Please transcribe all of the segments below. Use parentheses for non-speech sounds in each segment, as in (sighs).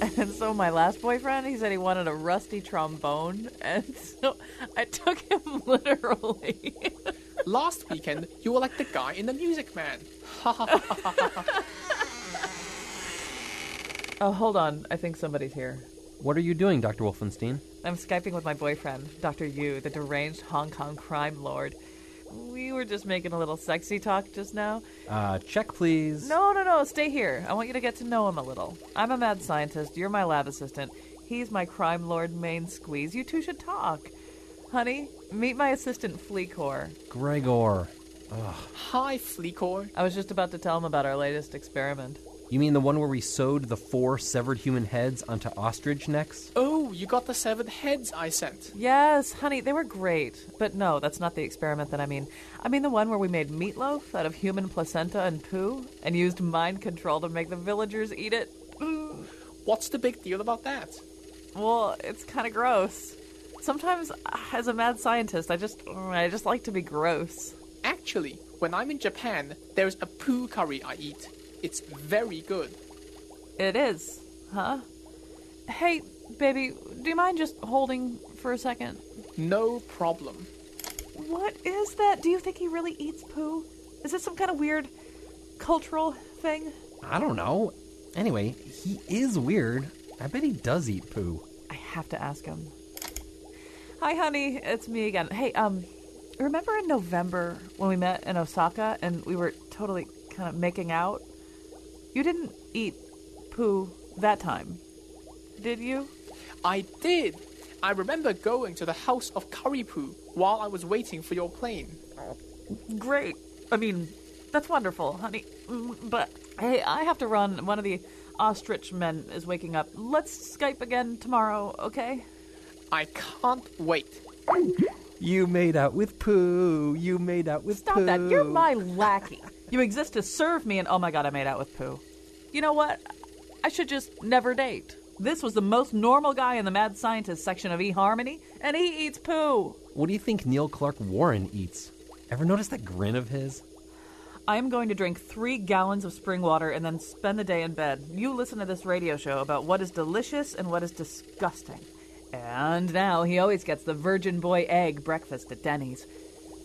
(laughs) And so my last boyfriend, he said he wanted a rusty trombone, (laughs) and so I took him (laughs) literally. Last weekend, you were like the guy in the Music Man. oh, hold on. I think somebody's here. What are you doing, Dr. Wolfenstein? I'm Skyping with my boyfriend, Dr. Yu, the deranged Hong Kong crime lord. We were just making a little sexy talk just now. Uh, check, please. No, no, no. Stay here. I want you to get to know him a little. I'm a mad scientist. You're my lab assistant. He's my crime lord main squeeze. You two should talk. Honey, meet my assistant, Fleecor. Gregor. Hi, Fleecor. I was just about to tell him about our latest experiment. You mean the one where we sewed the four severed human heads onto ostrich necks? Oh, you got the severed heads I sent. Yes, honey, they were great. But no, that's not the experiment that I mean. I mean the one where we made meatloaf out of human placenta and poo and used mind control to make the villagers eat it. Mm. What's the big deal about that? Well, it's kind of gross. Sometimes, as a mad scientist, I just I just like to be gross. Actually, when I'm in Japan, there's a poo curry I eat. It's very good. It is, huh? Hey, baby, do you mind just holding for a second? No problem. What is that? Do you think he really eats poo? Is this some kind of weird cultural thing? I don't know. Anyway, he is weird. I bet he does eat poo. I have to ask him. Hi, honey. It's me again. Hey, um, remember in November when we met in Osaka and we were totally kind of making out? You didn't eat poo that time, did you? I did. I remember going to the house of curry poo while I was waiting for your plane. Great. I mean, that's wonderful, honey. Mm, But hey, I have to run. One of the ostrich men is waking up. Let's Skype again tomorrow, okay? I can't wait. You made out with poo. You made out with Stop poo. that. You're my lackey. You exist to serve me, and oh my god, I made out with poo. You know what? I should just never date. This was the most normal guy in the mad scientist section of eHarmony, and he eats poo. What do you think Neil Clark Warren eats? Ever notice that grin of his? I am going to drink three gallons of spring water and then spend the day in bed. You listen to this radio show about what is delicious and what is disgusting. And now he always gets the Virgin Boy egg breakfast at Denny's.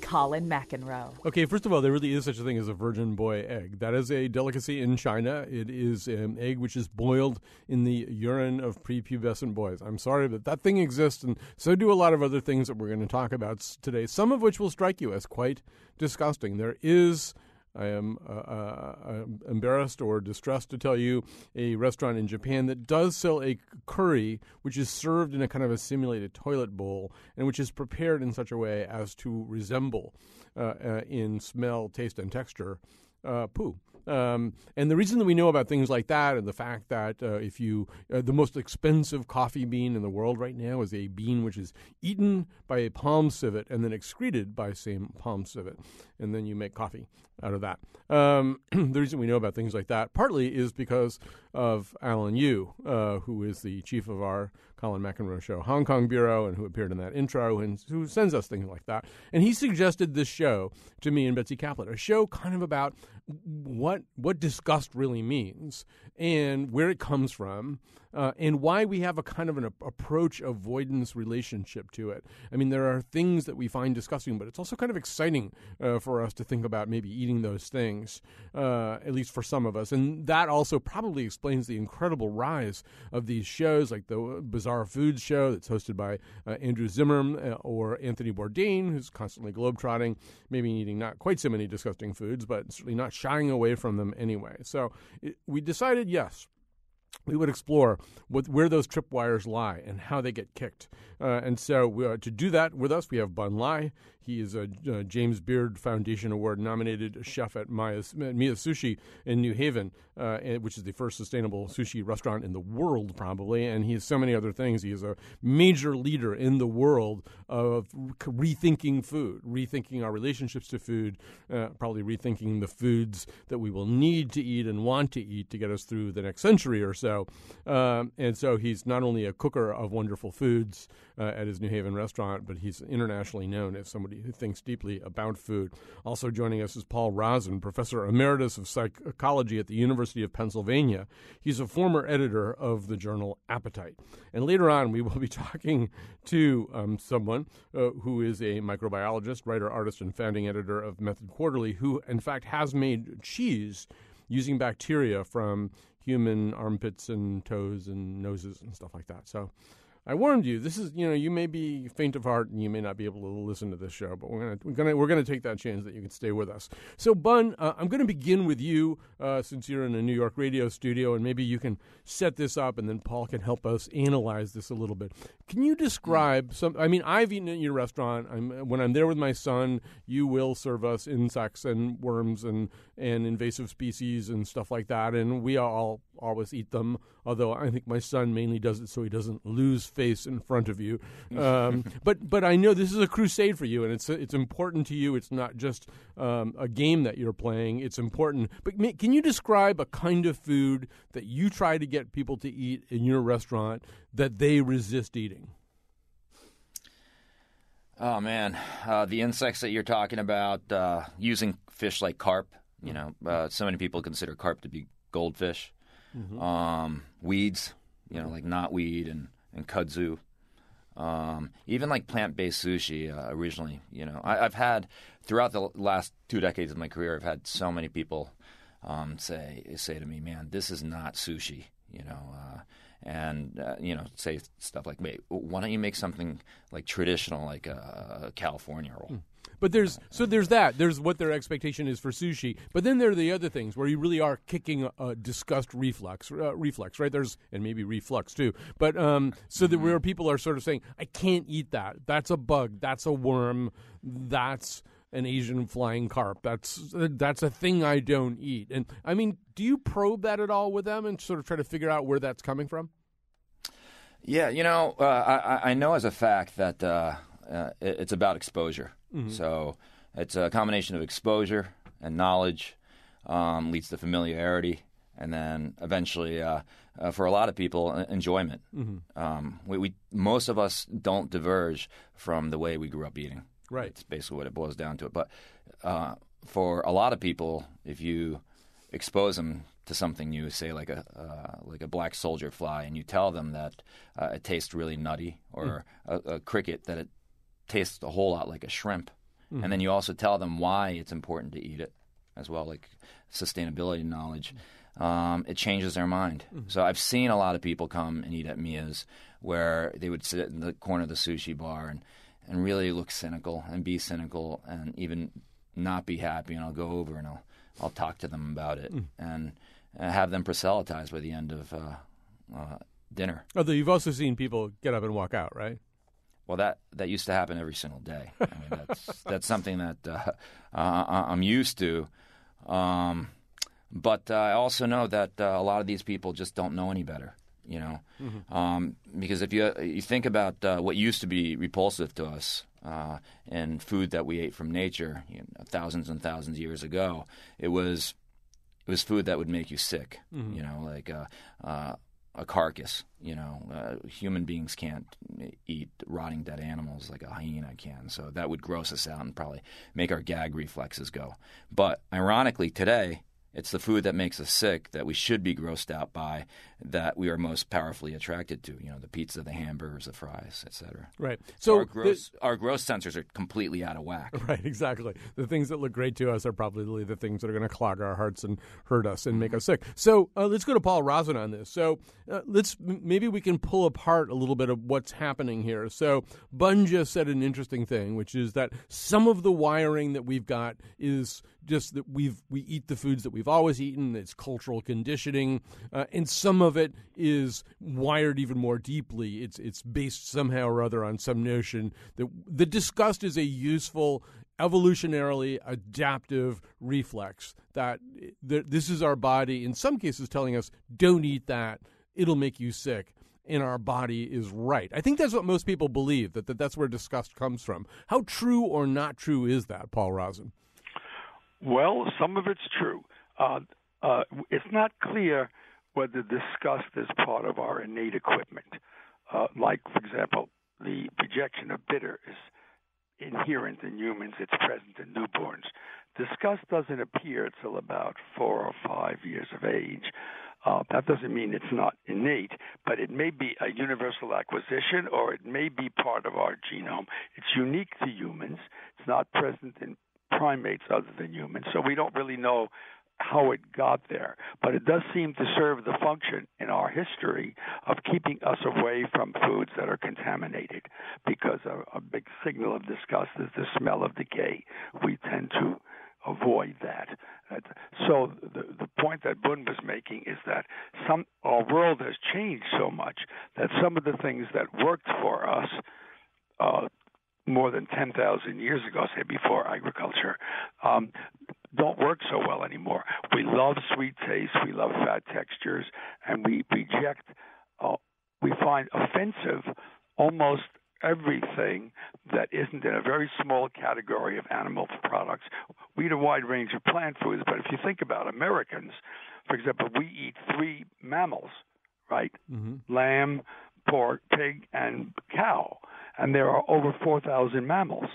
Colin McEnroe. Okay, first of all, there really is such a thing as a virgin boy egg. That is a delicacy in China. It is an egg which is boiled in the urine of prepubescent boys. I'm sorry, but that thing exists, and so do a lot of other things that we're going to talk about today, some of which will strike you as quite disgusting. There is. I am uh, uh, uh, embarrassed or distressed to tell you a restaurant in Japan that does sell a curry which is served in a kind of a simulated toilet bowl and which is prepared in such a way as to resemble uh, uh, in smell, taste, and texture uh, poo. Um, and the reason that we know about things like that, and the fact that uh, if you, uh, the most expensive coffee bean in the world right now is a bean which is eaten by a palm civet and then excreted by same palm civet, and then you make coffee out of that. Um, (clears throat) the reason we know about things like that partly is because of Alan Yu, uh, who is the chief of our Colin McEnroe show Hong Kong bureau, and who appeared in that intro, and who sends us things like that. And he suggested this show to me and Betsy Kaplan, a show kind of about what what disgust really means and where it comes from uh, and why we have a kind of an ap- approach avoidance relationship to it. I mean, there are things that we find disgusting, but it's also kind of exciting uh, for us to think about maybe eating those things, uh, at least for some of us. And that also probably explains the incredible rise of these shows like the Bizarre Foods show that's hosted by uh, Andrew Zimmern uh, or Anthony Bourdain, who's constantly globetrotting, maybe eating not quite so many disgusting foods, but certainly not shying away from them anyway. So it, we decided, yes, we would explore what, where those tripwires lie and how they get kicked. Uh, and so uh, to do that with us, we have Bun Lai. He is a uh, James Beard Foundation Award nominated chef at Miya Sushi in New Haven, uh, which is the first sustainable sushi restaurant in the world, probably. And he has so many other things. He is a major leader in the world of rethinking food, rethinking our relationships to food, uh, probably rethinking the foods that we will need to eat and want to eat to get us through the next century or so. Um, and so he's not only a cooker of wonderful foods uh, at his New Haven restaurant, but he's internationally known as somebody who thinks deeply about food. Also joining us is Paul Rozin, professor emeritus of psychology at the University of Pennsylvania. He's a former editor of the journal Appetite. And later on, we will be (laughs) talking to um, someone uh, who is a microbiologist, writer, artist, and founding editor of Method Quarterly, who in fact has made cheese using bacteria from human armpits and toes and noses and stuff like that. So I warned you. This is, you know, you may be faint of heart and you may not be able to listen to this show, but we're gonna we're gonna we're gonna take that chance that you can stay with us. So, Bun, uh, I'm going to begin with you uh, since you're in a New York radio studio, and maybe you can set this up, and then Paul can help us analyze this a little bit. Can you describe some? I mean, I've eaten at your restaurant. I'm, when I'm there with my son, you will serve us insects and worms and and invasive species and stuff like that, and we all always eat them. Although I think my son mainly does it so he doesn't lose face in front of you. Um, (laughs) but but I know this is a crusade for you, and it's it's important to you. It's not just um, a game that you're playing. It's important. But can you describe a kind of food that you try to get people to eat in your restaurant that they resist eating? Oh man, uh, the insects that you're talking about, uh, using fish like carp. You know, uh, so many people consider carp to be goldfish. Mm-hmm. Um, weeds, you know, like knotweed and and kudzu. Um, even like plant-based sushi uh, originally, you know, I, have had throughout the last two decades of my career, I've had so many people um, say say to me, "Man, this is not sushi," you know, uh, and uh, you know, say stuff like, "Wait, why don't you make something like traditional, like a, a California roll?" Mm. But there's so there's that. There's what their expectation is for sushi. But then there are the other things where you really are kicking a, disgust reflex, uh, reflex, right? There's and maybe reflux too. But um, so that where people are sort of saying, I can't eat that. That's a bug. That's a worm. That's an Asian flying carp. That's that's a thing I don't eat. And I mean, do you probe that at all with them and sort of try to figure out where that's coming from? Yeah, you know, uh, I, I know as a fact that uh, uh, it's about exposure. Mm-hmm. So it's a combination of exposure and knowledge um, leads to familiarity, and then eventually, uh, uh, for a lot of people, enjoyment. Mm-hmm. Um, we, we, most of us don't diverge from the way we grew up eating. Right. It's basically what it boils down to. But uh, for a lot of people, if you expose them to something new, say like a uh, like a black soldier fly, and you tell them that uh, it tastes really nutty, or mm. a, a, cricket that it tastes a whole lot like a shrimp. Mm-hmm. And then you also tell them why it's important to eat it as well, like sustainability knowledge. Um, it changes their mind. Mm-hmm. So I've seen a lot of people come and eat at Miya's where they would sit in the corner of the sushi bar and, and really look cynical and be cynical and even not be happy. And I'll go over and I'll, I'll talk to them about it mm. and, and have them proselytize by the end of uh, uh, dinner. Although you've also seen people get up and walk out, right? Well, that that used to happen every single day. I mean, (laughs) that's that's something that uh, (laughs) uh, I'm used to. Um, but uh, I also know that uh, a lot of these people just don't know any better. You know, mm-hmm. um, because if you you think about uh, what used to be repulsive to us uh, in food that we ate from nature you know, thousands and thousands of years ago, it was it was food that would make you sick. Mm-hmm. You know, like a carcass. You know, uh, human beings can't eat rotting dead animals like a hyena can. So that would gross us out and probably make our gag reflexes go. But ironically, today, it's the food that makes us sick that we should be grossed out by that we are most powerfully attracted to. You know, the pizza, the hamburgers, the fries, etc. Right. So, so our gross the, our gross sensors are completely out of whack. (laughs) Right. Exactly. The things that look great to us are probably the things that are going to clog our hearts and hurt us and make us sick. So uh, let's go to Paul Rozin on this. So uh, let's maybe we can pull apart a little bit of what's happening here. So Bunja said an interesting thing, which is that some of the wiring that we've got is just that we've we eat the foods that we've always eaten. It's cultural conditioning, uh, and some of it is wired even more deeply. It's it's based somehow or other on some notion that the disgust is a useful evolutionarily adaptive reflex that th- this is our body in some cases telling us don't eat that. It'll make you sick. And our body is right. I think that's what most people believe that, that that's where disgust comes from. How true or not true is that paul rozin well some of it's true uh, uh, it's not clear whether disgust is part of our innate equipment uh, like for example the projection of bitter is inherent in humans, it's present in newborns. Disgust doesn't appear until about four or five years of age. Uh, that doesn't mean it's not innate, but it may be a universal acquisition or it may be part of our genome. It's unique to humans. It's not present in primates other than humans, so we don't really know how it got there, but it does seem to serve the function in our history of keeping us away from foods that are contaminated because a, a big signal of disgust is the smell of decay. We tend to avoid that. So the the point that Bun was making is that some our world has changed so much that some of the things that worked for us uh, more than 10,000 years ago, say before agriculture, um, don't work so well anymore. We love sweet taste, we love fat textures, and we reject, uh, we find offensive almost everything that isn't in a very small category of animal products. We eat a wide range of plant foods, but if you think about Americans, for example, we eat three mammals, right? Mm-hmm. Lamb, pork, pig, and cow. And there are over 4,000 mammals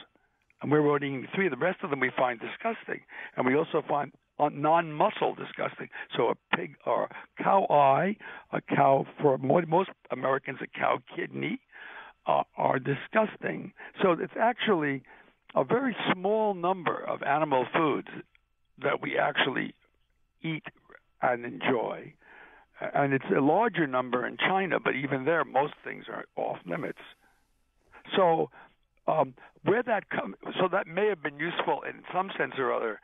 and we're eating three. The rest of them we find disgusting, and we also find non-muscle disgusting. So a pig or a cow eye, a cow for most Americans, a cow kidney uh, are disgusting. So it's actually a very small number of animal foods that we actually eat and enjoy. And it's a larger number in China, but even there, most things are off limits. So um, where that come, so that may have been useful in some sense or other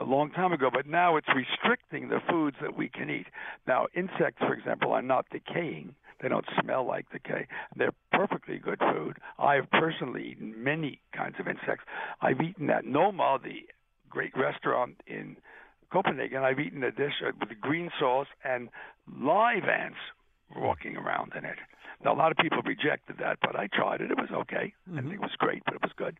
a long time ago, but now it's restricting the foods that we can eat. Now, insects, for example, are not decaying. They don't smell like decay. They're perfectly good food. I've personally eaten many kinds of insects. I've eaten at Noma, the great restaurant in Copenhagen. I've eaten a dish with green sauce and live ants walking around in it. Now, a lot of people rejected that, but I tried it. It was okay. Mm-hmm. I think it was great, but it was good.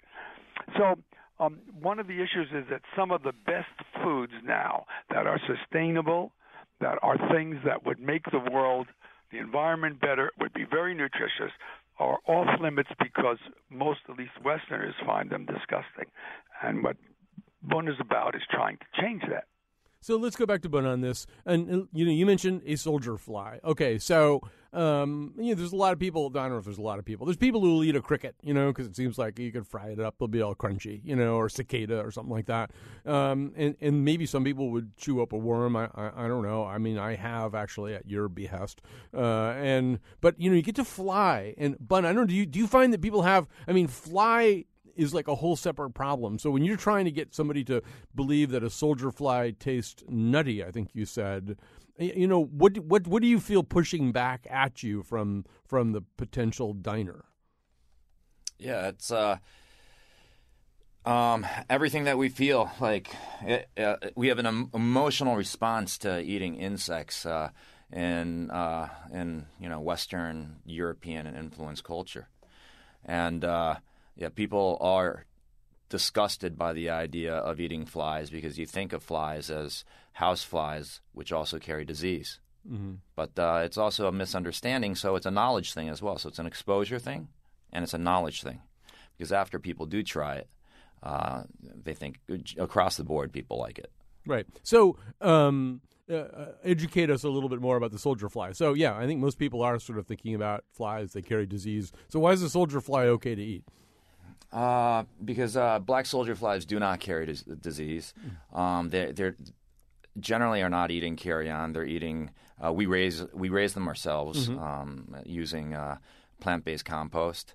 So, um, one of the issues is that some of the best foods now that are sustainable, that are things that would make the world, the environment better, would be very nutritious, are off limits because most, at least Westerners, find them disgusting. And what Bun is about is trying to change that. So let's go back to Bun on this. And you know, you mentioned a soldier fly. Okay, so um, you know, there's a lot of people. I don't know if there's a lot of people. There's people who will eat a cricket, you know, because it seems like you could fry it up; it'll be all crunchy, you know, or cicada or something like that. Um, and and maybe some people would chew up a worm. I, I, I don't know. I mean, I have actually at your behest. Uh, and but you know, you get to fly. And Bun, I don't know. Do you do you find that people have? I mean, fly is like a whole separate problem. So when you're trying to get somebody to believe that a soldier fly tastes nutty, I think you said, you know, what what what do you feel pushing back at you from from the potential diner? Yeah, it's uh um, everything that we feel like it, uh, we have an emotional response to eating insects uh, in uh, in you know Western European and influenced culture, and uh, yeah, people are disgusted by the idea of eating flies because you think of flies as house flies, which also carry disease. Mm-hmm. But uh, it's also a misunderstanding, so it's a knowledge thing as well. So it's an exposure thing and it's a knowledge thing. Because after people do try it, uh, they think across the board people like it. Right. So, um, uh, uh, educate us a little bit more about the soldier fly. So, yeah, I think most people are sort of thinking about flies, they carry disease. So, why is the soldier fly okay to eat? Uh, because uh, black soldier flies do not carry dis- disease. Um, they they generally are not eating carrion. They're eating. Uh, we raise we raise them ourselves mm-hmm. um, using uh, plant based compost.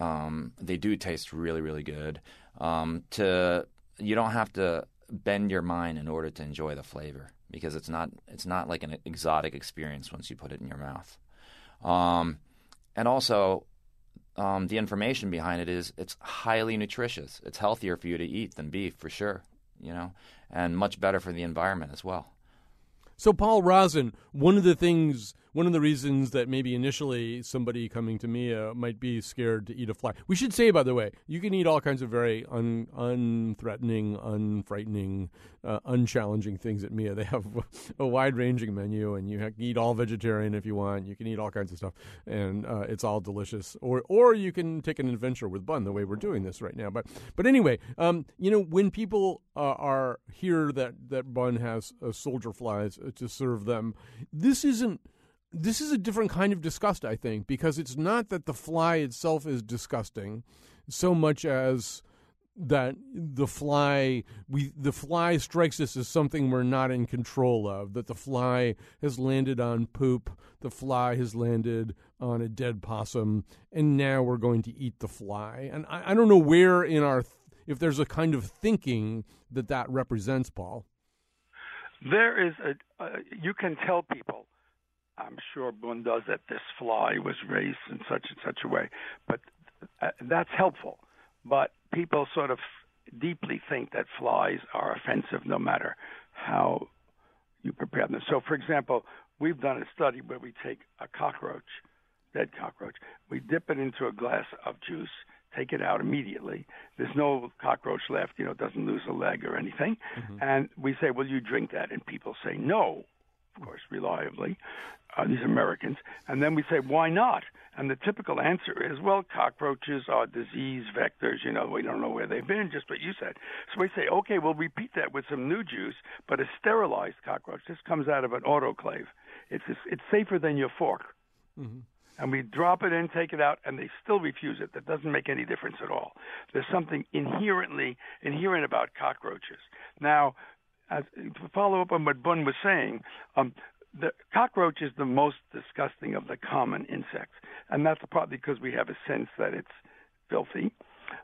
Um, they do taste really really good. Um, to you don't have to bend your mind in order to enjoy the flavor because it's not it's not like an exotic experience once you put it in your mouth. Um, and also, um, the information behind it is it's highly nutritious. It's healthier for you to eat than beef for sure, you know, and much better for the environment as well. So, Paul Rozin, one of the things, one of the reasons that maybe initially somebody coming to Miya might be scared to eat a fly. We should say, by the way, you can eat all kinds of very un, unthreatening, unfrightening, uh, unchallenging things at Miya. They have a wide ranging menu, and you can eat all vegetarian if you want. You can eat all kinds of stuff, and uh, it's all delicious. Or, or you can take an adventure with Bun, the way we're doing this right now. But, but anyway, um, you know, when people uh, are here that that Bun has uh, soldier flies uh, to serve them, this isn't this is a different kind of disgust, I think, because it's not that the fly itself is disgusting so much as that the fly we the fly strikes us as something we're not in control of that the fly has landed on poop the fly has landed on a dead possum and now we're going to eat the fly. And i, I don't know where in our if there's a kind of thinking that that represents paul. There is a, uh, you can tell people I'm sure Bun does that this fly was raised in such and such a way, but uh, that's helpful. But people sort of deeply think that flies are offensive no matter how you prepare them. So, for example, we've done a study where we take a cockroach, dead cockroach, we dip it into a glass of juice, take it out immediately. There's no cockroach left, you know, it doesn't lose a leg or anything. Mm-hmm. And we say, Will you drink that? And people say no of course, reliably, uh, these Americans. And then we say, why not? And the typical answer is, well, cockroaches are disease vectors. You know, we don't know where they've been, just what you said. So we say, okay, we'll repeat that with some new juice, but a sterilized cockroach. This comes out of an autoclave. It's it's safer than your fork. Mm-hmm. And we drop it in, take it out, and they still refuse it. That doesn't make any difference at all. There's something inherently inherent about cockroaches. Now, as, to follow up on what Bun was saying, um, the cockroach is the most disgusting of the common insects, and that's probably because we have a sense that it's filthy.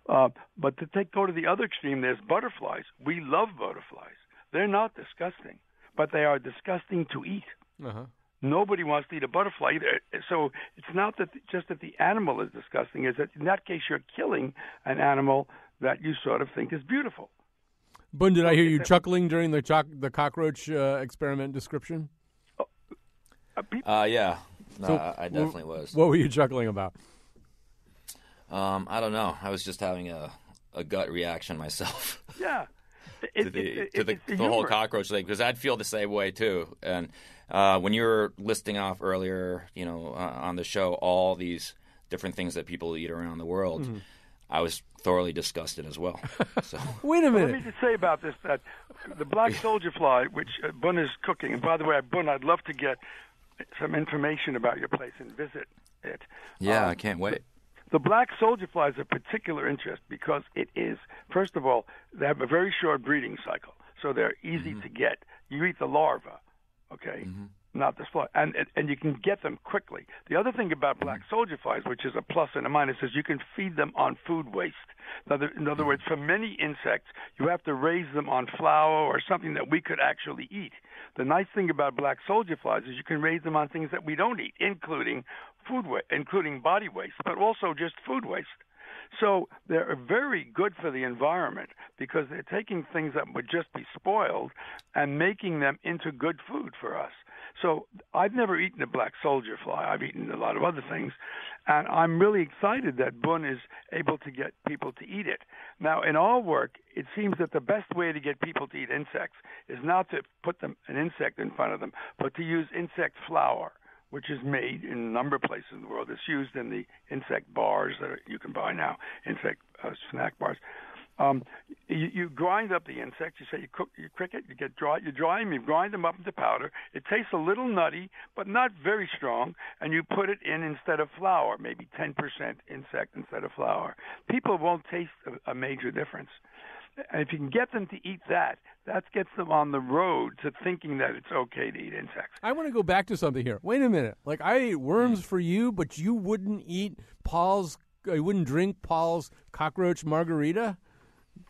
Uh, but to take go to the other extreme, there's butterflies. We love butterflies. They're not disgusting, but they are disgusting to eat. Uh-huh. Nobody wants to eat a butterfly either. So it's not that just that the animal is disgusting; is that in that case you're killing an animal that you sort of think is beautiful. Bun, did I hear you chuckling during the cho- the cockroach uh, experiment description? Oh, uh, uh, yeah, no, so, I, I definitely was. What were you chuckling about? Um, I don't know. I was just having a, a gut reaction myself. (laughs) Yeah. It, to the, it, it, to the, the whole cockroach thing because I'd feel the same way too. And uh, when you were listing off earlier, you know, uh, on the show, all these different things that people eat around the world, mm-hmm. I was thoroughly disgusted as well. So. (laughs) Wait a minute. let me just say about this that the black (laughs) soldier fly, which uh, Bun is cooking, and by the way, Bun, I'd love to get some information about your place and visit it. Yeah, um, I can't wait. The black soldier fly is of particular interest because it is, first of all, they have a very short breeding cycle, so they're easy mm-hmm. to get. You eat the larva, okay? Mm-hmm not fly, and, and you can get them quickly. The other thing about black soldier flies, which is a plus and a minus, is you can feed them on food waste. In other, in other words, for many insects, you have to raise them on flour or something that we could actually eat. The nice thing about black soldier flies is you can raise them on things that we don't eat, including food including body waste, but also just food waste. So they're very good for the environment because they're taking things that would just be spoiled and making them into good food for us. So I've never eaten a black soldier fly. I've eaten a lot of other things, and I'm really excited that Bun is able to get people to eat it. Now, in our work, it seems that the best way to get people to eat insects is not to put them an insect in front of them, but to use insect flour which is made in a number of places in the world. It's used in the insect bars that you can buy now, insect uh, snack bars. Um, you, you grind up the insects. You say you cook, you cricket, you get dry, you dry them, you grind them up into powder. It tastes a little nutty, but not very strong. And you put it in instead of flour, maybe 10% insect instead of flour. People won't taste a, a major difference. And if you can get them to eat that, that gets them on the road to thinking that it's okay to eat insects. I want to go back to something here. Wait a minute. Like I ate worms for you, but you wouldn't eat Paul's. You wouldn't drink Paul's cockroach margarita.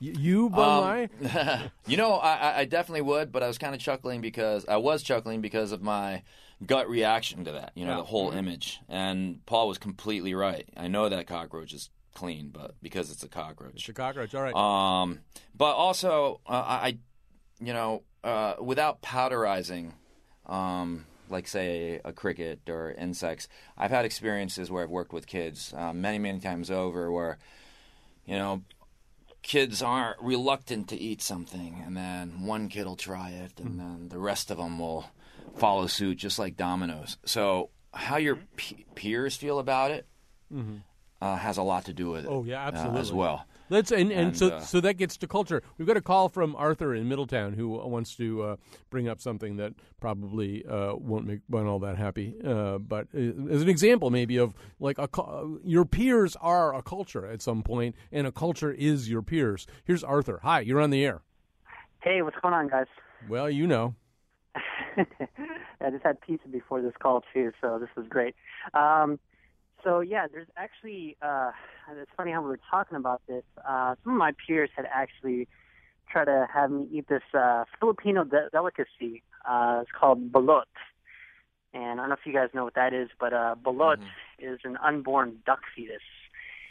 Y- you, Bun Lai? Um, (laughs) you know, I, I- I definitely would, but I was kind of chuckling because I was chuckling because of my gut reaction to that. You know, Yeah. the whole image. And Paul was completely right. I know that cockroach is clean, but because it's a cockroach. It's a cockroach. All right. Um, but also, uh, I, I- you know, uh, without powderizing, um, like say a cricket or insects, I've had experiences where I've worked with kids uh, many, many times over where, you know, kids are reluctant to eat something, and then one kid will try it, and then the rest of them will follow suit, just like dominoes. So, how your pe- peers feel about it uh, has a lot to do with it. Oh, yeah, uh, as well. Let's and, and, And, so uh, so that gets to culture. We've got a call from Arthur in Middletown who wants to uh, bring up something that probably uh, won't make Bun all that happy. Uh, but uh, as an example, maybe of like a your peers are a culture at some point, and a culture is your peers. Here's Arthur. Hi, you're on the air. Hey, what's going on, guys? Well, you know. (laughs) I just had pizza before this call too, so this was great. Um, so yeah, there's actually uh, it's funny how we were talking about this. Uh, some of my peers had actually tried to have me eat this uh, Filipino de- delicacy. Uh, it's called balut, and I don't know if you guys know what that is, but uh, balut is an unborn duck fetus.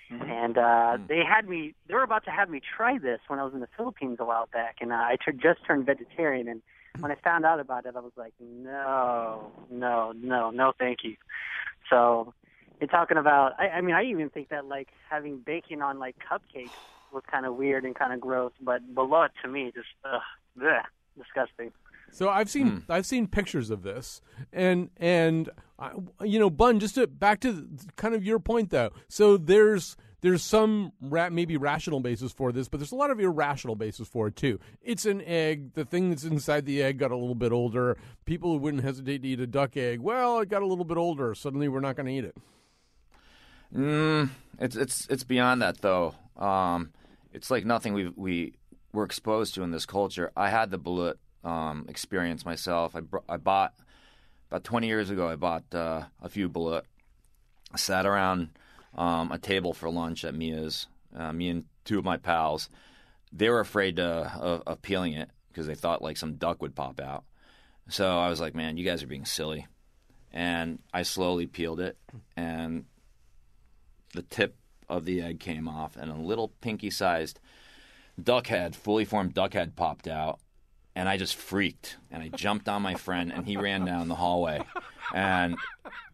And uh, they had me. They were about to have me try this when I was in the Philippines a while back, and uh, I just turned vegetarian. And when I found out about it, I was like, no, no, no, no, thank you. So you're talking about. I, I mean, I even think that like having bacon on like cupcakes was kind of weird and kind of gross. But balut to me just ugh, bleh, disgusting. So I've seen hmm. I've seen pictures of this, and and I, you know, Bun. Just to, back to kind of your point though. So there's there's some ra- maybe rational basis for this, but there's a lot of irrational basis for it too. It's an egg. The thing that's inside the egg got a little bit older. People who wouldn't hesitate to eat a duck egg, well, it got a little bit older. Suddenly, we're not going to eat it. Mm, it's it's it's beyond that though. Um, it's like nothing we we were exposed to in this culture. I had the balut um, experience myself. I br- I bought about 20 years ago. I bought uh, a few balut. I sat around um, a table for lunch at Miya's. Uh, me and two of my pals. They were afraid to, of, of peeling it because they thought like some duck would pop out. So I was like, "Man, you guys are being silly." And I slowly peeled it, and the tip of the egg came off, and a little pinky-sized duck head, fully formed duck head, popped out, and I just freaked, and I jumped on my friend, and he ran down the hallway, and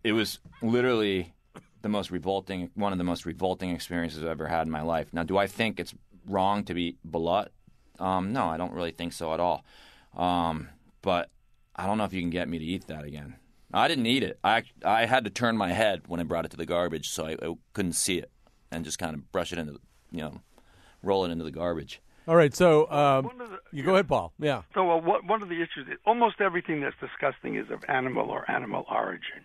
it was literally the most revolting, one of the most revolting experiences I've ever had in my life. Now, do I think it's wrong to be balut? Um, no, I don't really think so at all. Um, but I don't know if you can get me to eat that again. I didn't eat it. I I had to turn my head when I brought it to the garbage, so I, I couldn't see it, and just kind of brush it into, you know, roll it into the garbage. All right, so um, the- you go ahead, Paul. Yeah. So uh, what, one of the issues is almost everything that's disgusting is of animal or animal origin,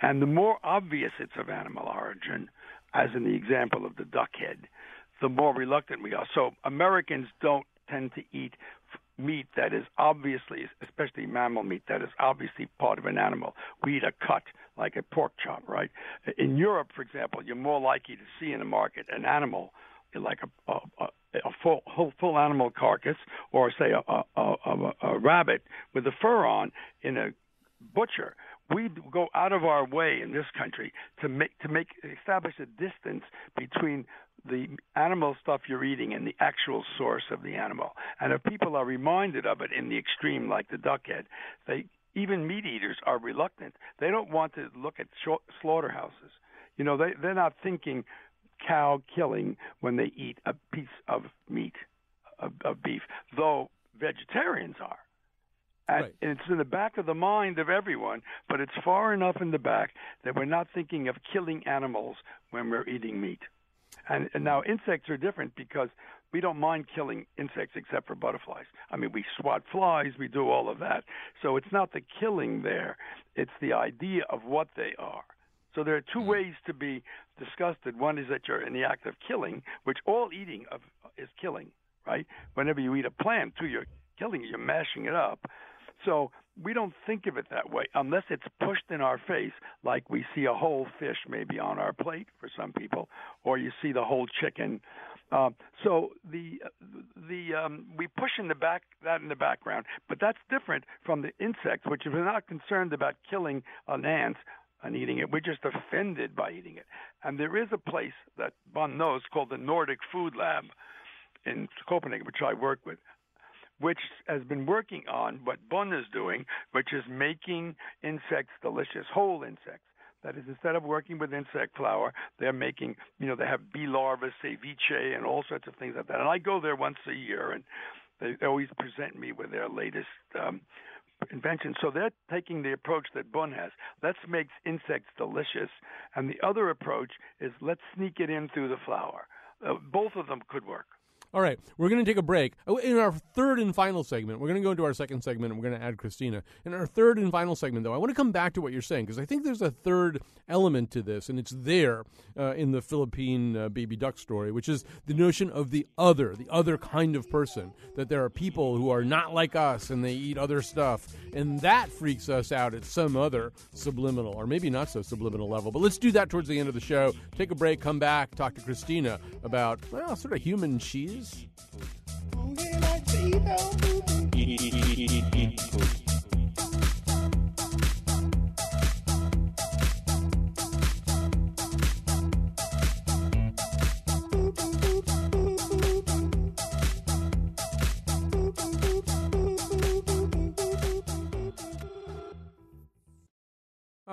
and the more obvious it's of animal origin, as in the example of the duck head, the more reluctant we are. So Americans don't tend to eat f- meat that is obviously, especially mammal meat, that is obviously part of an animal. We eat a cut like a pork chop, right? In Europe, for example, you're more likely to see in the market an animal like a, a, a, full, full animal carcass, or say a, a, a, a rabbit with the fur on in a butcher. We go out of our way in this country to make to make establish a distance between the animal stuff you're eating and the actual source of the animal. And if people are reminded of it in the extreme, like the duck head, they even meat eaters are reluctant. They don't want to look at slaughterhouses. You know, they they're not thinking cow killing when they eat a piece of meat of, of beef, though vegetarians are. And Right. it's in the back of the mind of everyone, but it's far enough in the back that we're not thinking of killing animals when we're eating meat. And, and now insects are different because we don't mind killing insects except for butterflies. I mean, we swat flies, we do all of that. So it's not the killing there, it's the idea of what they are. So there are two mm-hmm. ways to be disgusted. One is that you're in the act of killing, which all eating of is killing, right? Whenever you eat a plant, too, you're killing it, you're mashing it up. So we don't think of it that way unless it's pushed in our face, like we see a whole fish maybe on our plate for some people, or you see the whole chicken Uh, so the the um, we push in the back that in the background, but that's different from the insects, which if we're not concerned about killing an ant and eating it, we're just offended by eating it. And there is a place that Bun knows called the Nordic Food Lab in Copenhagen, which I work with, which has been working on what Bun is doing, which is making insects delicious, whole insects. That is, instead of working with insect flour, they're making, you know, they have bee larvae, ceviche, and all sorts of things like that. And I go there once a year, and they always present me with their latest um, invention. So they're taking the approach that Bun has. Let's make insects delicious. And the other approach is let's sneak it in through the flour. Uh, both of them could work. All right, we're going to take a break. Oh, in our third and final segment, we're going to go into our second segment and we're going to add Christina. In our third and final segment, though, I want to come back to what you're saying because I think there's a third element to this, and it's there uh, in the Philippine uh, baby duck story, which is the notion of the other, the other kind of person. That there are people who are not like us and they eat other stuff, and that freaks us out at some other subliminal or maybe not so subliminal level. But let's do that towards the end of the show. Take a break, come back, talk to Christina about, well, sort of human cheese. Eat food. Eat food.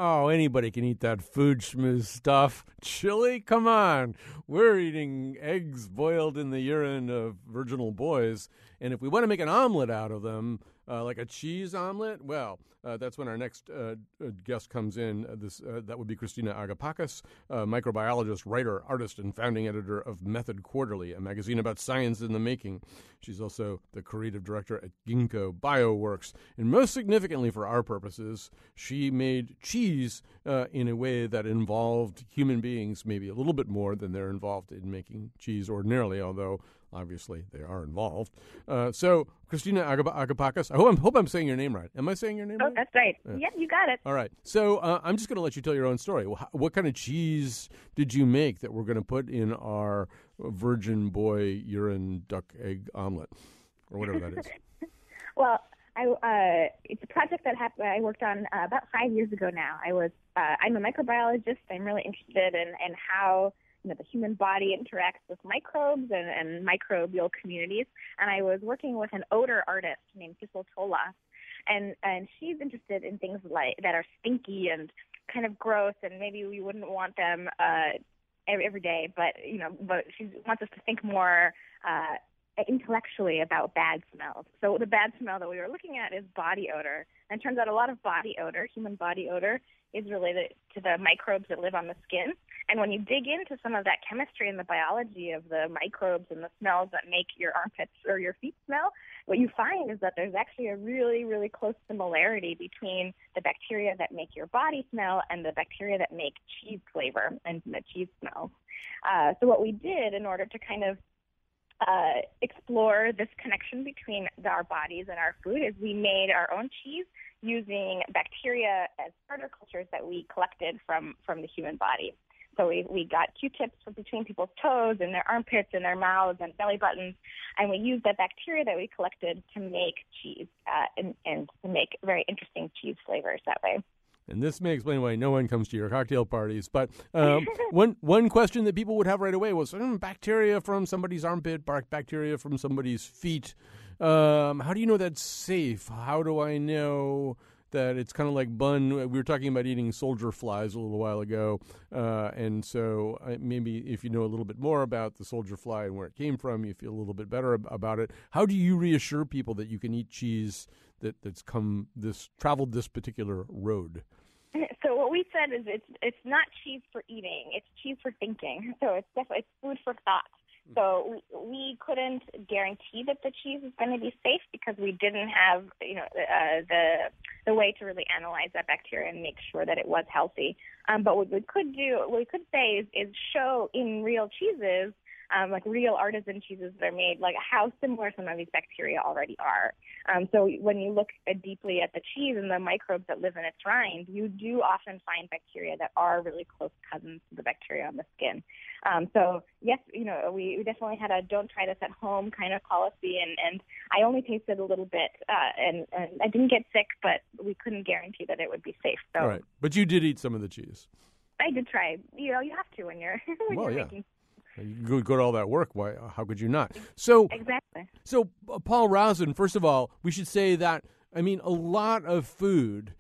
Oh, anybody can eat that food schmooze stuff. Chili? Come on. We're eating eggs boiled in the urine of virginal boys. And if we want to make an omelet out of them, uh, like a cheese omelet, well, uh, that's when our next uh, uh guest comes in. Uh, this that would be Christina Agapakis, microbiologist, writer, artist, and founding editor of Method Quarterly, a magazine about science in the making. She's also the creative director at Ginkgo Bioworks, and most significantly for our purposes, she made cheese in a way that involved human beings, maybe a little bit more than they're involved in making cheese ordinarily, although Obviously, they are involved. Uh, so, Christina Agap- Agapakis, I hope I'm, hope I'm, saying your name right. Am I saying your name oh, right? that's right. Yeah. Yep, you got it. All right. So, uh, I'm just going to let you tell your own story. What kind of cheese did you make that we're going to put in our virgin boy urine duck egg omelet, or whatever that is? (laughs) well, I, uh, it's a project that happened, I worked on uh, about five years ago now. I was uh, I'm a microbiologist. I'm really interested in, in how you know, the human body interacts with microbes and, and microbial communities. And I was working with an odor artist named Sissel Tolaas, and and she's interested in things like that are stinky and kind of gross, and maybe we wouldn't want them uh, every, every day. But you know, but she wants us to think more. Uh, intellectually about bad smells. So the bad smell that we were looking at is body odor. And it turns out a lot of body odor, human body odor, is related to the microbes that live on the skin. And when you dig into some of that chemistry and the biology of the microbes and the smells that make your armpits or your feet smell, what you find is that there's actually a really, really close similarity between the bacteria that make your body smell and the bacteria that make cheese flavor and the cheese smell. Uh, so what we did in order to kind of uh, explore this connection between our bodies and our food is we made our own cheese using bacteria as starter cultures that we collected from, from the human body. So we, we got Q-tips between people's toes and their armpits and their mouths and belly buttons, and we used that bacteria that we collected to make cheese uh, and, and to make very interesting cheese flavors that way. And this may explain why no one comes to your cocktail parties. But um, (laughs) one one question that people would have right away was mm, bacteria from somebody's armpit, bacteria from somebody's feet. Um, how do you know that's safe? How do I know that it's kind of like bun? We were talking about eating soldier flies a little while ago, uh, and so uh, maybe if you know a little bit more about the soldier fly and where it came from, you feel a little bit better about it. How do you reassure people that you can eat cheese that, that's come this traveled this particular road? (laughs) So what we said is it's it's not cheese for eating; it's cheese for thinking. So it's definitely it's food for thought. So we we couldn't guarantee that the cheese is going to be safe because we didn't have, you know, uh, the the way to really analyze that bacteria and make sure that it was healthy. Um, but what we could do, what we could say is, is show in real cheeses um, like real artisan cheeses that are made, like how similar some of these bacteria already are. Um, so when you look uh, deeply at the cheese and the microbes that live in its rind, you do often find bacteria that are really close cousins to the bacteria on the skin. Um, so yes, you know, we, we definitely had a don't try this at home kind of policy, and and I only tasted a little bit, uh, and and I didn't get sick, but we couldn't guarantee that it would be safe. So Right. But you did eat some of the cheese. I did try. You know, you have to when you're (laughs) when Well, you're yeah. making You go, to all that work. Why? How could you not? So, exactly. so uh, Paul Rozin. First of all, we should say that I mean a lot of food,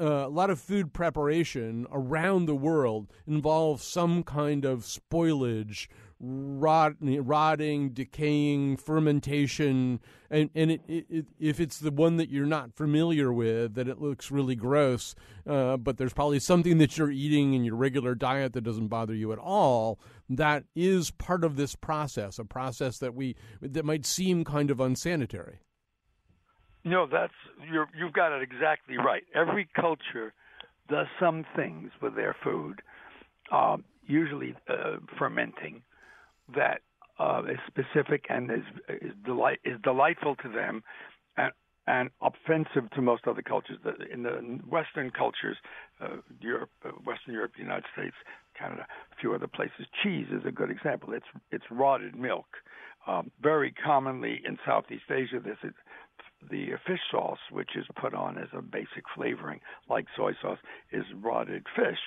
uh, a lot of food preparation around the world involves some kind of spoilage, rot, rotting, decaying, fermentation, and and it, it, it, if it's the one that you're not familiar with, that it looks really gross. Uh, but there's probably something that you're eating in your regular diet that doesn't bother you at all. That is part of this process, a process that we that might seem kind of unsanitary. No, that's you're, you've got it exactly right. Every culture does some things with their food, um, usually uh, fermenting, that uh, is specific and is is, delight, is delightful to them, and and offensive to most other cultures. In the Western cultures, uh, Europe, uh, Western Europe, the United States, Canada, a few other places, cheese is a good example. It's it's rotted milk. Um, very commonly in Southeast Asia, this is the fish sauce, which is put on as a basic flavoring, like soy sauce, is rotted fish,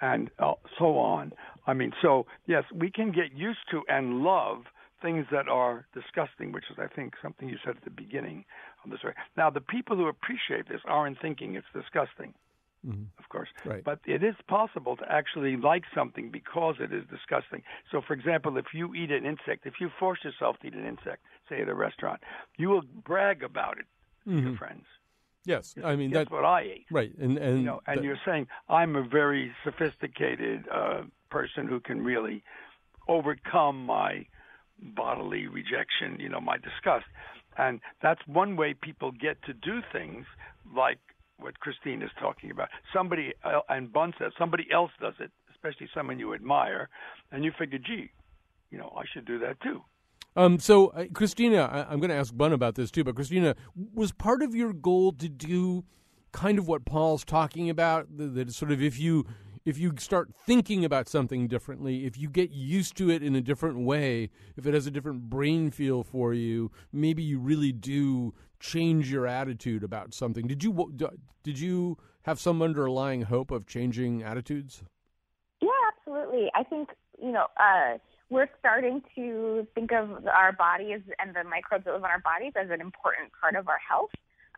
and uh, so on. I mean, so yes, we can get used to and love things that are disgusting, which is, I think, something you said at the beginning of the story. Now, the people who appreciate this aren't thinking it's disgusting, mm-hmm. of course, Right. but it is possible to actually like something because it is disgusting. So, for example, if you eat an insect, if you force yourself to eat an insect, say at a restaurant, you will brag about it to your mm-hmm. friends. Yes, I mean that's that. what I ate. Right, and and You know, and that- you're saying I'm a very sophisticated uh, person who can really overcome my bodily rejection, you know, my disgust. And that's one way people get to do things like what Christine is talking about. Somebody el- and Bun says somebody else does it, especially someone you admire, and you figure, gee, you know, I should do that too. Um, so, uh, Christina, I, I'm going to ask Bun about this too, but Christina, was part of your goal to do kind of what Paul's talking about? That, that sort of if you if you start thinking about something differently, if you get used to it in a different way, if it has a different brain feel for you, maybe you really do change your attitude about something. Did you did you have some underlying hope of changing attitudes? Yeah, absolutely. I think you know uh, we're starting to think of our bodies and the microbes that live on our bodies as an important part of our health.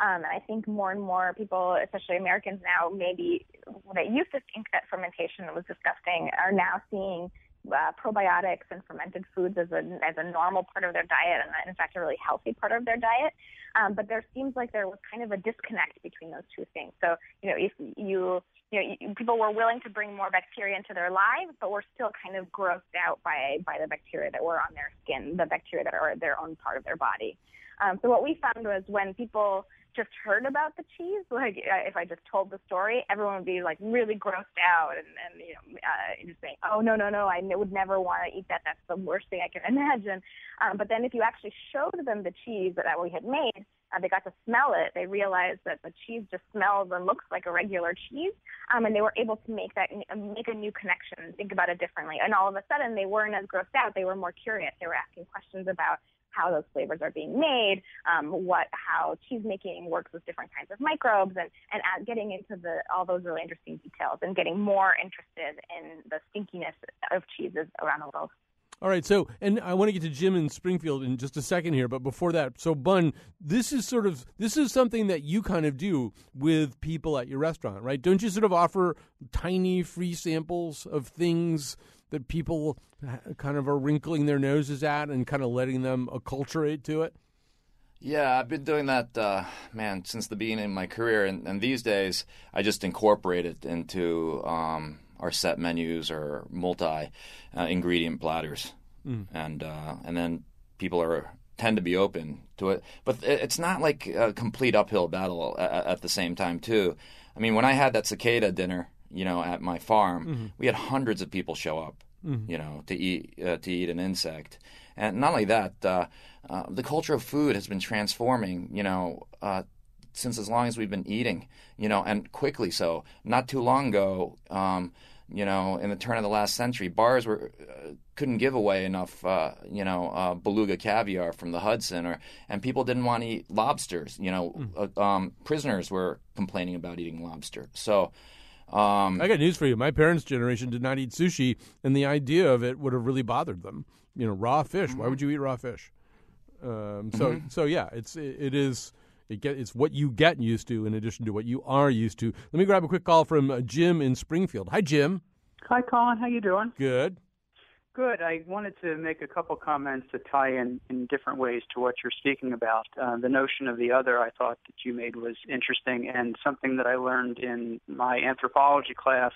Um, and I think more and more people, especially Americans now, maybe that used to think that fermentation was disgusting, are now seeing uh, probiotics and fermented foods as a as a normal part of their diet, and in fact a really healthy part of their diet. Um, but there seems like there was kind of a disconnect between those two things. So you know, if you you know, people were willing to bring more bacteria into their lives, but were still kind of grossed out by by the bacteria that were on their skin, the bacteria that are their own part of their body. Um, so what we found was when people just heard about the cheese, like uh, if I just told the story, everyone would be like really grossed out and, and you know uh, just saying, oh no no no, I would never want to eat that. That's the worst thing I can (laughs) imagine. Um, but then if you actually showed them the cheese that we had made, uh, they got to smell it. They realized that the cheese just smells and looks like a regular cheese, um, and they were able to make that uh, make a new connection think about it differently. And all of a sudden, they weren't as grossed out. They were more curious. They were asking questions about how those flavors are being made, um, what how cheese making works with different kinds of microbes, and and uh, getting into the all those really interesting details and getting more interested in the stinkiness of cheeses around the world. All right, so and I want to get to Jim in Springfield in just a second here, but before that, so Bun, this is sort of this is something that you kind of do with people at your restaurant, right? Don't you sort of offer tiny free samples of things that people kind of are wrinkling their noses at and kind of letting them acculturate to it? Yeah, I've been doing that, uh, man, since the beginning of my career, and, and these days I just incorporate it into um, our set menus or multi uh, ingredient platters, and uh, and then people are tend to be open to it. But it's not like a complete uphill battle at, at the same time, too. I mean, when I had that cicada dinner, you know, at my farm, we had hundreds of people show up. mm. you know, to eat uh, to eat an insect. And not only that, uh, uh, the culture of food has been transforming. You know, uh, since as long as we've been eating. You know, and quickly so. Not too long ago. Um, you know, in the turn of the last century, bars were uh, couldn't give away enough, uh, you know, uh, beluga caviar from the Hudson, or and people didn't want to eat lobsters. You know, mm. um, prisoners were complaining about eating lobster. So. Um, I got news for you. My parents' generation did not eat sushi, and the idea of it would have really bothered them. You know, raw fish. Mm-hmm. Why would you eat raw fish? Um, so, mm-hmm. so yeah, it's it, it is it get, it's what you get used to in addition to what you are used to. Let me grab a quick call from uh, Jim in Springfield. Hi, Jim. Hi, Colin. How you doing? Good. Good. I wanted to make a couple comments to tie in in different ways to what you're speaking about. Uh, the notion of the other, I thought that you made was interesting, and something that I learned in my anthropology class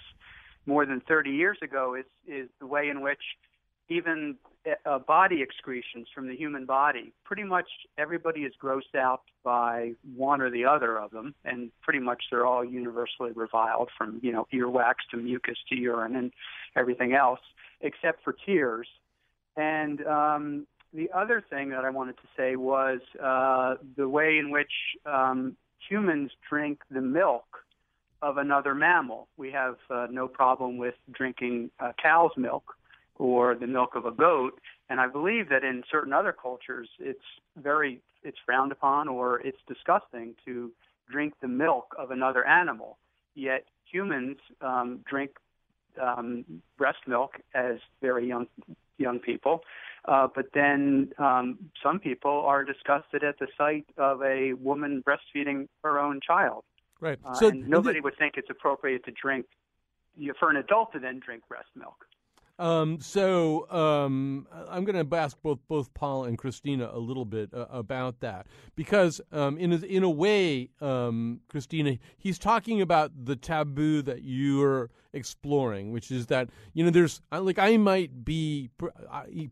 more than 30 years ago is is the way in which even uh, body excretions from the human body, pretty much everybody is grossed out by one or the other of them, and pretty much they're all universally reviled from you know earwax to mucus to urine and everything else, except for tears. And um, the other thing that I wanted to say was uh, the way in which um, humans drink the milk of another mammal. We have uh, no problem with drinking uh, cow's milk or the milk of a goat. And I believe that in certain other cultures, it's very it's frowned upon or it's disgusting to drink the milk of another animal. Yet humans um, drink um, breast milk as very young young people, uh, but then um, some people are disgusted at the sight of a woman breastfeeding her own child. Right. Uh, so and nobody would think it's appropriate to drink for an adult to then drink breast milk. Um, so um, I'm going to ask both both Paul and Christina a little bit uh, about that because um, in a, in a way, um, Christina, he's talking about the taboo that you're exploring, which is that you know there's like I might be pr-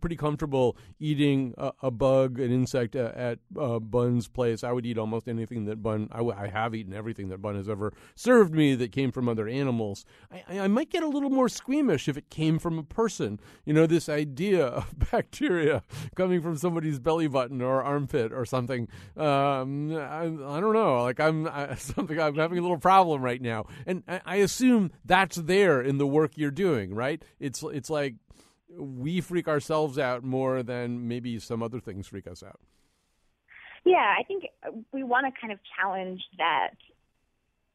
pretty comfortable eating a, a bug, an insect at, at uh, Bun's place. I would eat almost anything that Bun. I, w- I have eaten everything that Bun has ever served me that came from other animals. I, I might get a little more squeamish if it came from a person. You know, this idea (laughs) of bacteria coming from somebody's belly button or armpit or something. Um, I, I, don't know. Like I'm I, (laughs) something. I'm having a little problem right now, and I, I assume that's there in the work you're doing, right? It's it's like we freak ourselves out more than maybe some other things freak us out. Yeah, I think we want to kind of challenge that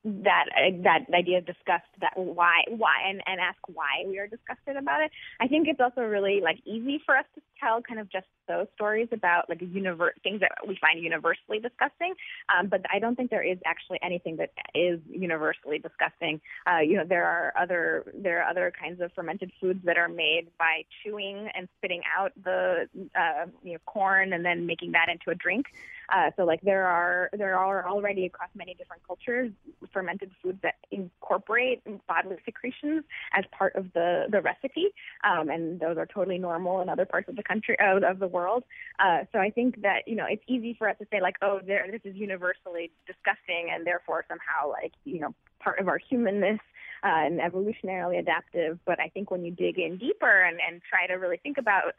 that uh, that idea of discussed that why why and, and ask why we are disgusted about it. I think it's also really like easy for us to tell kind of just those stories about like universe things that we find universally disgusting. Um, but I don't think there is actually anything that is universally disgusting. Uh, you know, there are other there are other kinds of fermented foods that are made by chewing and spitting out the uh, you know corn and then making that into a drink. Uh, so like there are there are already across many different cultures fermented foods that incorporate bodily secretions as part of the the recipe, um, and those are totally normal in other parts of the country uh, of the world. Uh, so I think that you know it's easy for us to say like, oh, there this is universally disgusting, and therefore somehow like you know part of our humanness uh, and evolutionarily adaptive. But I think when you dig in deeper and, and try to really think about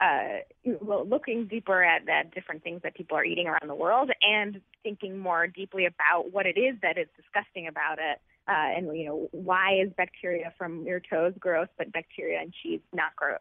uh, well, looking deeper at, at different things that people are eating around the world and thinking more deeply about what it is that is disgusting about it. Uh, and, you know, why is bacteria from your toes gross, but bacteria in cheese not gross?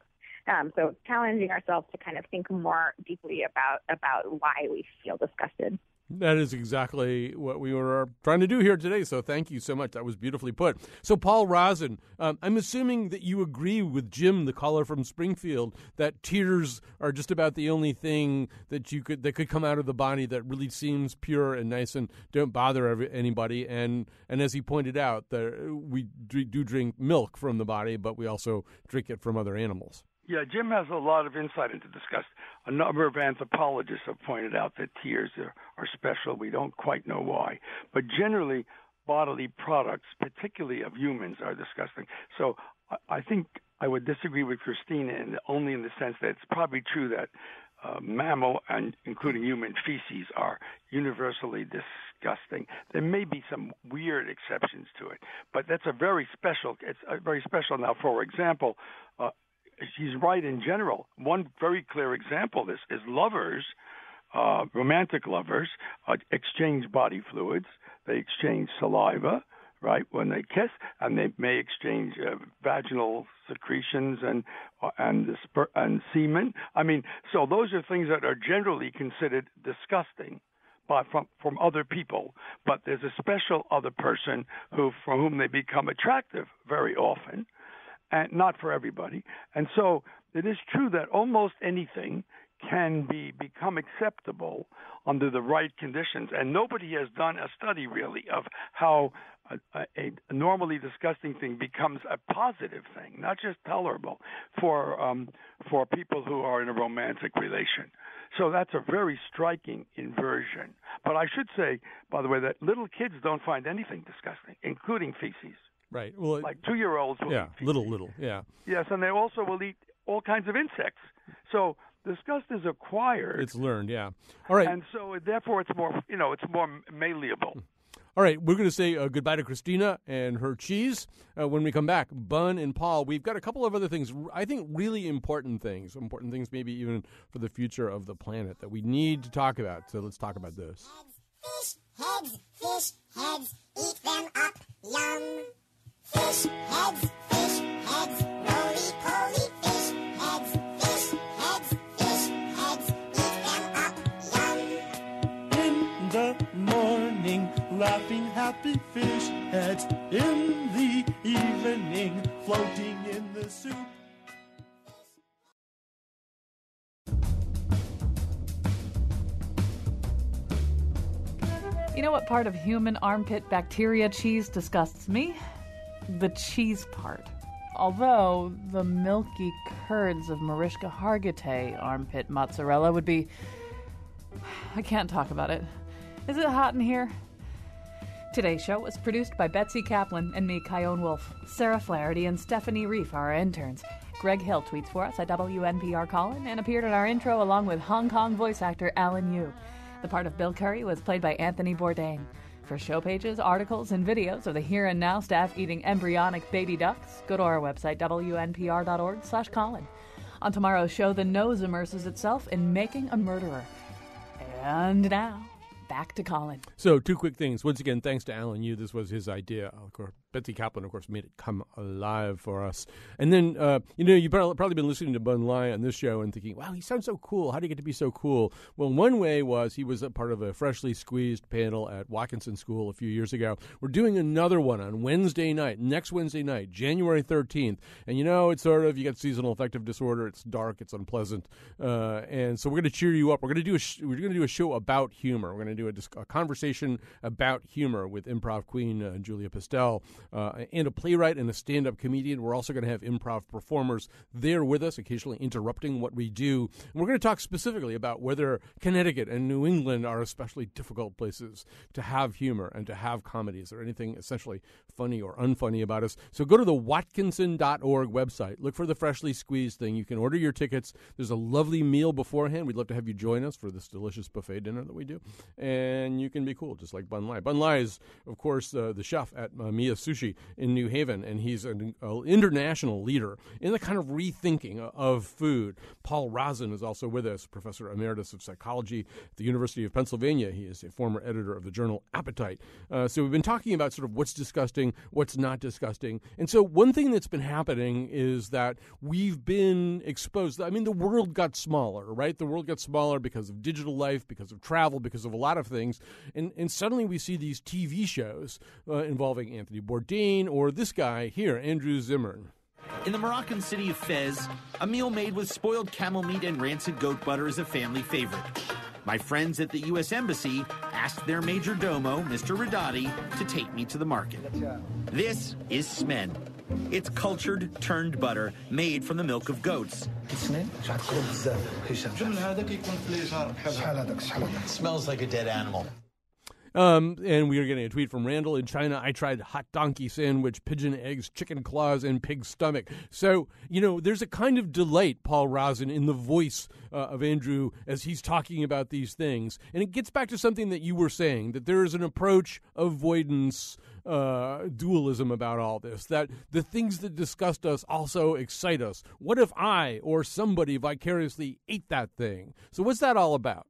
Um, so challenging ourselves to kind of think more deeply about about why we feel disgusted. That is exactly what we were trying to do here today. So thank you so much. That was beautifully put. So Paul Rozin, um, I'm assuming that you agree with Jim, the caller from Springfield, that tears are just about the only thing that you could that could come out of the body that really seems pure and nice and don't bother every, anybody. And and as he pointed out, that we do drink milk from the body, but we also drink it from other animals. Yeah, Jim has a lot of insight into discuss. A number of anthropologists have pointed out that tears are, are special. We don't quite know why. But generally, bodily products, particularly of humans, are disgusting. So I think I would disagree with Christina in, only in the sense that it's probably true that uh, mammal and including human feces are universally disgusting. There may be some weird exceptions to it, but that's a very special. It's a very special. Now, for example, uh, she's right in general. One very clear example of this is lovers, uh, romantic lovers, uh, exchange body fluids. They exchange saliva, right, when they kiss, and they may exchange uh, vaginal secretions and uh, and sper- and semen. I mean, so those are things that are generally considered disgusting by from from other people, but there's a special other person who for whom they become attractive very often, and not for everybody. And so it is true that almost anything can be become acceptable under the right conditions. And nobody has done a study really of how a, a, normally disgusting thing becomes a positive thing, not just tolerable for um, for people who are in a romantic relation. So that's a very striking inversion. But I should say, by the way, that little kids don't find anything disgusting, including feces. Right. Well, like two-year-olds will yeah, eat little, little, yeah. Yes, and they also will eat all kinds of insects. So disgust is acquired. It's learned, yeah. All right. And so therefore it's more, you know, it's more malleable. All right, we're going to say uh, goodbye to Christina and her cheese uh, when we come back. Bun and Paul, we've got a couple of other things, I think really important things, important things maybe even for the future of the planet that we need to talk about. So let's talk about this. Fish heads, fish heads, eat them up, yum. Fish heads, fish heads, roly poly fish heads, fish heads, fish heads, eat them up, yum. In the morning, laughing happy fish heads. In the evening, floating in the soup. You know what part of human armpit bacteria cheese disgusts me? The cheese part. Although the milky curds of Mariska Hargitay armpit mozzarella would be. (sighs) I can't talk about it. Is it hot in here? Today's show was produced by Betsy Kaplan and me, Chion Wolf. Sarah Flaherty and Stephanie Reef are our interns. Greg Hill tweets for us at WNPR Colin and appeared in our intro along with Hong Kong voice actor Alan Yu. The part of Bill Curry was played by Anthony Bourdain. For show pages, articles, and videos of the Here and Now staff eating embryonic baby ducks, go to our website, wnpr.org slash Colin. On tomorrow's show, the nose immerses itself in making a murderer. And now, back to Colin. So, two quick things. Once again, thanks to Alan Yu. This was his idea. Of course, Betsy Kaplan, of course, made it come alive for us. And then, uh, you know, you've probably been listening to Bun Lai on this show and thinking, wow, he sounds so cool. How do you get to be so cool? Well, one way was he was a part of a freshly squeezed panel at Watkinson School a few years ago. We're doing another one on Wednesday night, next Wednesday night, January 13th. And, you know, it's sort of, you get seasonal affective disorder. It's dark. It's unpleasant. Uh, and so we're going to cheer you up. We're going to do a, sh- we're going to do a show about humor. We're going to do a, dis- a conversation about humor with improv queen uh, Julia Pistell uh, and a playwright and a stand up comedian. We're also going to have improv performers there with us, occasionally interrupting what we do. And we're going to talk specifically about whether Connecticut and New England are especially difficult places to have humor and to have comedy. Is there anything essentially funny or unfunny about us? So go to the watkinson.org website, look for the freshly squeezed thing. You can order your tickets. There's a lovely meal beforehand. We'd love to have you join us for this delicious buffet dinner that we do. And you can be cool, just like Bun Lai. Bun Lai is, of course, uh, the chef at uh, Miya Sushi in New Haven, and he's an international leader in the kind of rethinking of food. Paul Rozin is also with us, professor emeritus of psychology at the University of Pennsylvania. He is a former editor of the journal Appetite. Uh, so we've been talking about sort of what's disgusting, what's not disgusting. And so one thing that's been happening is that we've been exposed. I mean, the world got smaller, right? The world got smaller because of digital life, because of travel, because of a lot of things. And, and suddenly we see these TV shows uh, involving Anthony Bourdain or this guy here, Andrew Zimmern. In the Moroccan city of Fez, a meal made with spoiled camel meat and rancid goat butter is a family favorite. My friends at the U.S. Embassy asked their major domo, Mr. Radati, to take me to the market. This is smen. It's cultured, turned butter made from the milk of goats. It smells like a dead animal. Um, and we are getting a tweet from Randall in China. I tried hot donkey sandwich, pigeon eggs, chicken claws, and pig stomach. So, you know, there's a kind of delight, Paul Rozin, in the voice uh, of Andrew as he's talking about these things. And it gets back to something that you were saying that there is an approach avoidance uh, dualism about all this, that the things that disgust us also excite us. What if I or somebody vicariously ate that thing? So, what's that all about?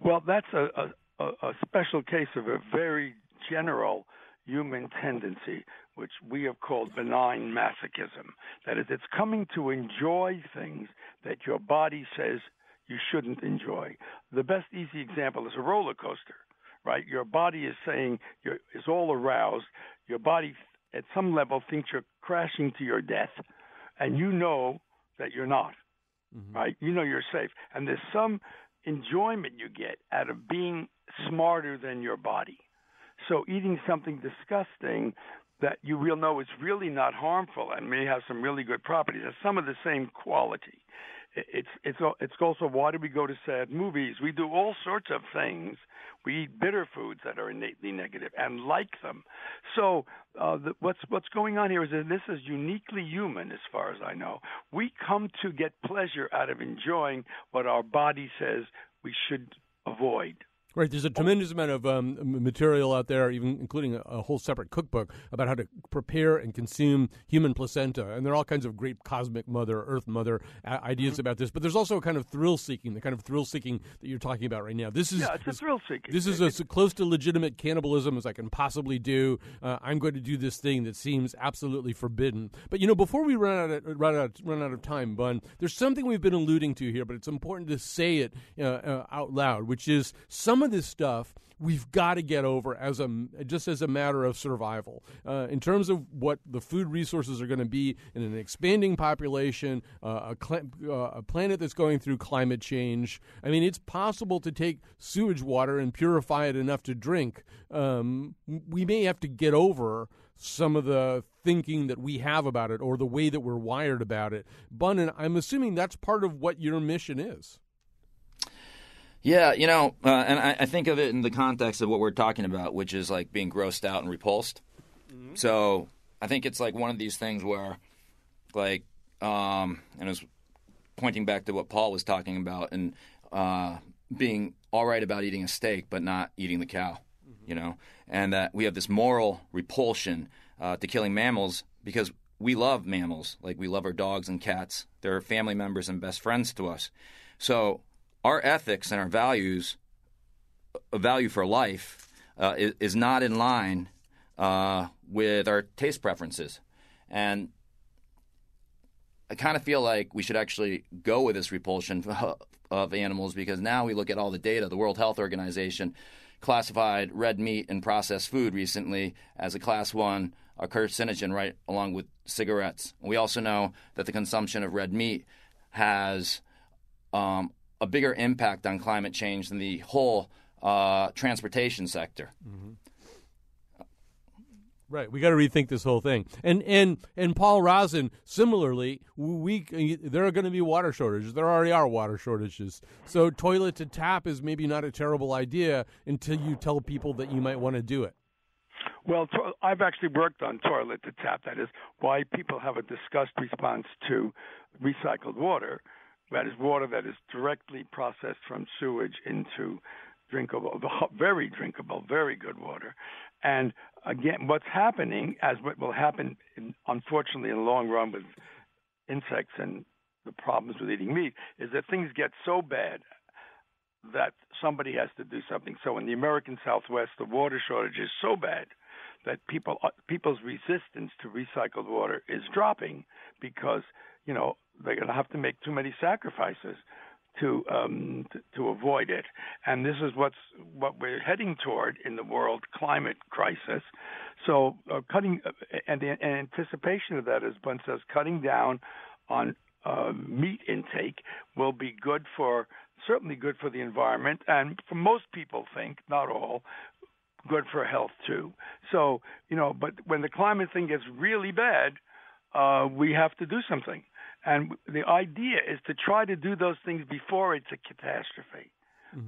Well, that's a, a, a special case of a very general human tendency, which we have called benign masochism. That is, it's coming to enjoy things that your body says you shouldn't enjoy. The best easy example is a roller coaster, right? Your body is saying you're, is all aroused. Your body, at some level, thinks you're crashing to your death, and you know that you're not, mm-hmm. right? You know you're safe, and there's some enjoyment you get out of being smarter than your body. So eating something disgusting that you will know is really not harmful and may have some really good properties has some of the same quality. It's it's it's also why do we go to sad movies? We do all sorts of things. We eat bitter foods that are innately negative and like them. So uh, the, what's what's going on here is that this is uniquely human, as far as I know. We come to get pleasure out of enjoying what our body says we should avoid. Right, there's a tremendous amount of um, material out there, even including a, a whole separate cookbook about how to prepare and consume human placenta, and there are all kinds of great cosmic mother, Earth mother uh, ideas Mm-hmm. about this. But there's also a kind of thrill seeking, the kind of thrill seeking that you're talking about right now. This is Yeah, it's a thrill-seeking. This is as close to legitimate cannibalism as I can possibly do. Uh, I'm going to do this thing that seems absolutely forbidden. But you know, before we run out of, run out run out of time, Bun, there's something we've been alluding to here, but it's important to say it uh, uh, out loud, which is some of this stuff we've got to get over as a just as a matter of survival uh, in terms of what the food resources are going to be in an expanding population, uh, a, cl- uh, a planet that's going through climate change. I mean, it's possible to take sewage water and purify it enough to drink. Um, we may have to get over some of the thinking that we have about it or the way that we're wired about it. Bun, and I'm assuming that's part of what your mission is. Yeah, you know, uh, and I, I think of it in the context of what we're talking about, which is like being grossed out and repulsed. So I think it's like one of these things where, like, um, and I was pointing back to what Paul was talking about and uh, being all right about eating a steak but not eating the cow, you know, and that we have this moral repulsion uh, to killing mammals because we love mammals, like we love our dogs and cats. They're family members and best friends to us. So our ethics and our values, a value for life, uh, is, is not in line uh, with our taste preferences. And I kind of feel like we should actually go with this repulsion (laughs) of animals because now we look at all the data. The World Health Organization classified red meat and processed food recently as a class one a carcinogen, right along with cigarettes. We also know that the consumption of red meat has um, a bigger impact on climate change than the whole uh, transportation sector. Right, we got to rethink this whole thing. And and and Paul Rozin, similarly, we there are going to be water shortages. There already are water shortages. So toilet to tap is maybe not a terrible idea until you tell people that you might want to do it. Well, to- I've actually worked on toilet to tap. That is why people have a disgust response to recycled water. That is water that is directly processed from sewage into drinkable, very drinkable, very good water. And again, what's happening, as what will happen, in, unfortunately, in the long run with insects and the problems with eating meat, is that things get so bad that somebody has to do something. So in the American Southwest, the water shortage is so bad that people uh, people's resistance to recycled water is dropping because you know they're going to have to make too many sacrifices to um to, to avoid it. And this is what's what we're heading toward in the world climate crisis. So uh, cutting uh, and the anticipation of that as Bun says cutting down on uh, meat intake will be good for certainly good for the environment and for most people think not all good for health too. So you know but when the climate thing gets really bad uh, we have to do something and the idea is to try to do those things before it's a catastrophe.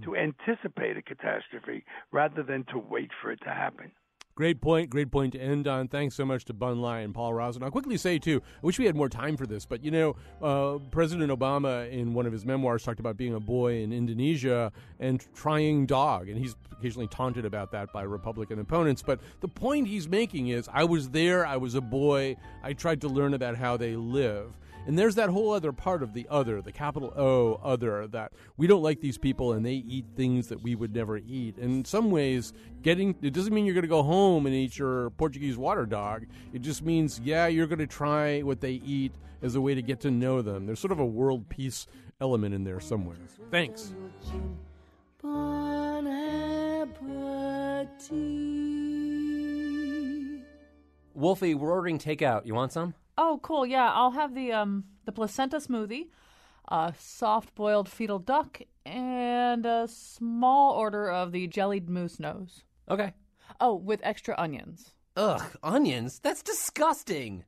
to anticipate a catastrophe rather than to wait for it to happen. Great point. Great point to end on. Thanks so much to Bun Lai and Paul Rozin. I'll quickly say, too, I wish we had more time for this, but you know, uh, President Obama in one of his memoirs talked about being a boy in Indonesia and trying dog, and he's occasionally taunted about that by Republican opponents. But the point he's making is I was there, I was a boy, I tried to learn about how they live. And there's that whole other part of the other, the capital O other, that we don't like these people and they eat things that we would never eat. And in some ways, getting it doesn't mean you're going to go home and eat your Portuguese water dog. It just means, yeah, you're going to try what they eat as a way to get to know them. There's sort of a world peace element in there somewhere. Thanks. Bon appetit. Wolfie, we're ordering takeout. You want some? Oh, cool. Yeah, I'll have the um the placenta smoothie, a soft boiled fetal duck, and a small order of the jellied moose nose. Okay. Oh, with extra onions. Ugh, onions? That's disgusting.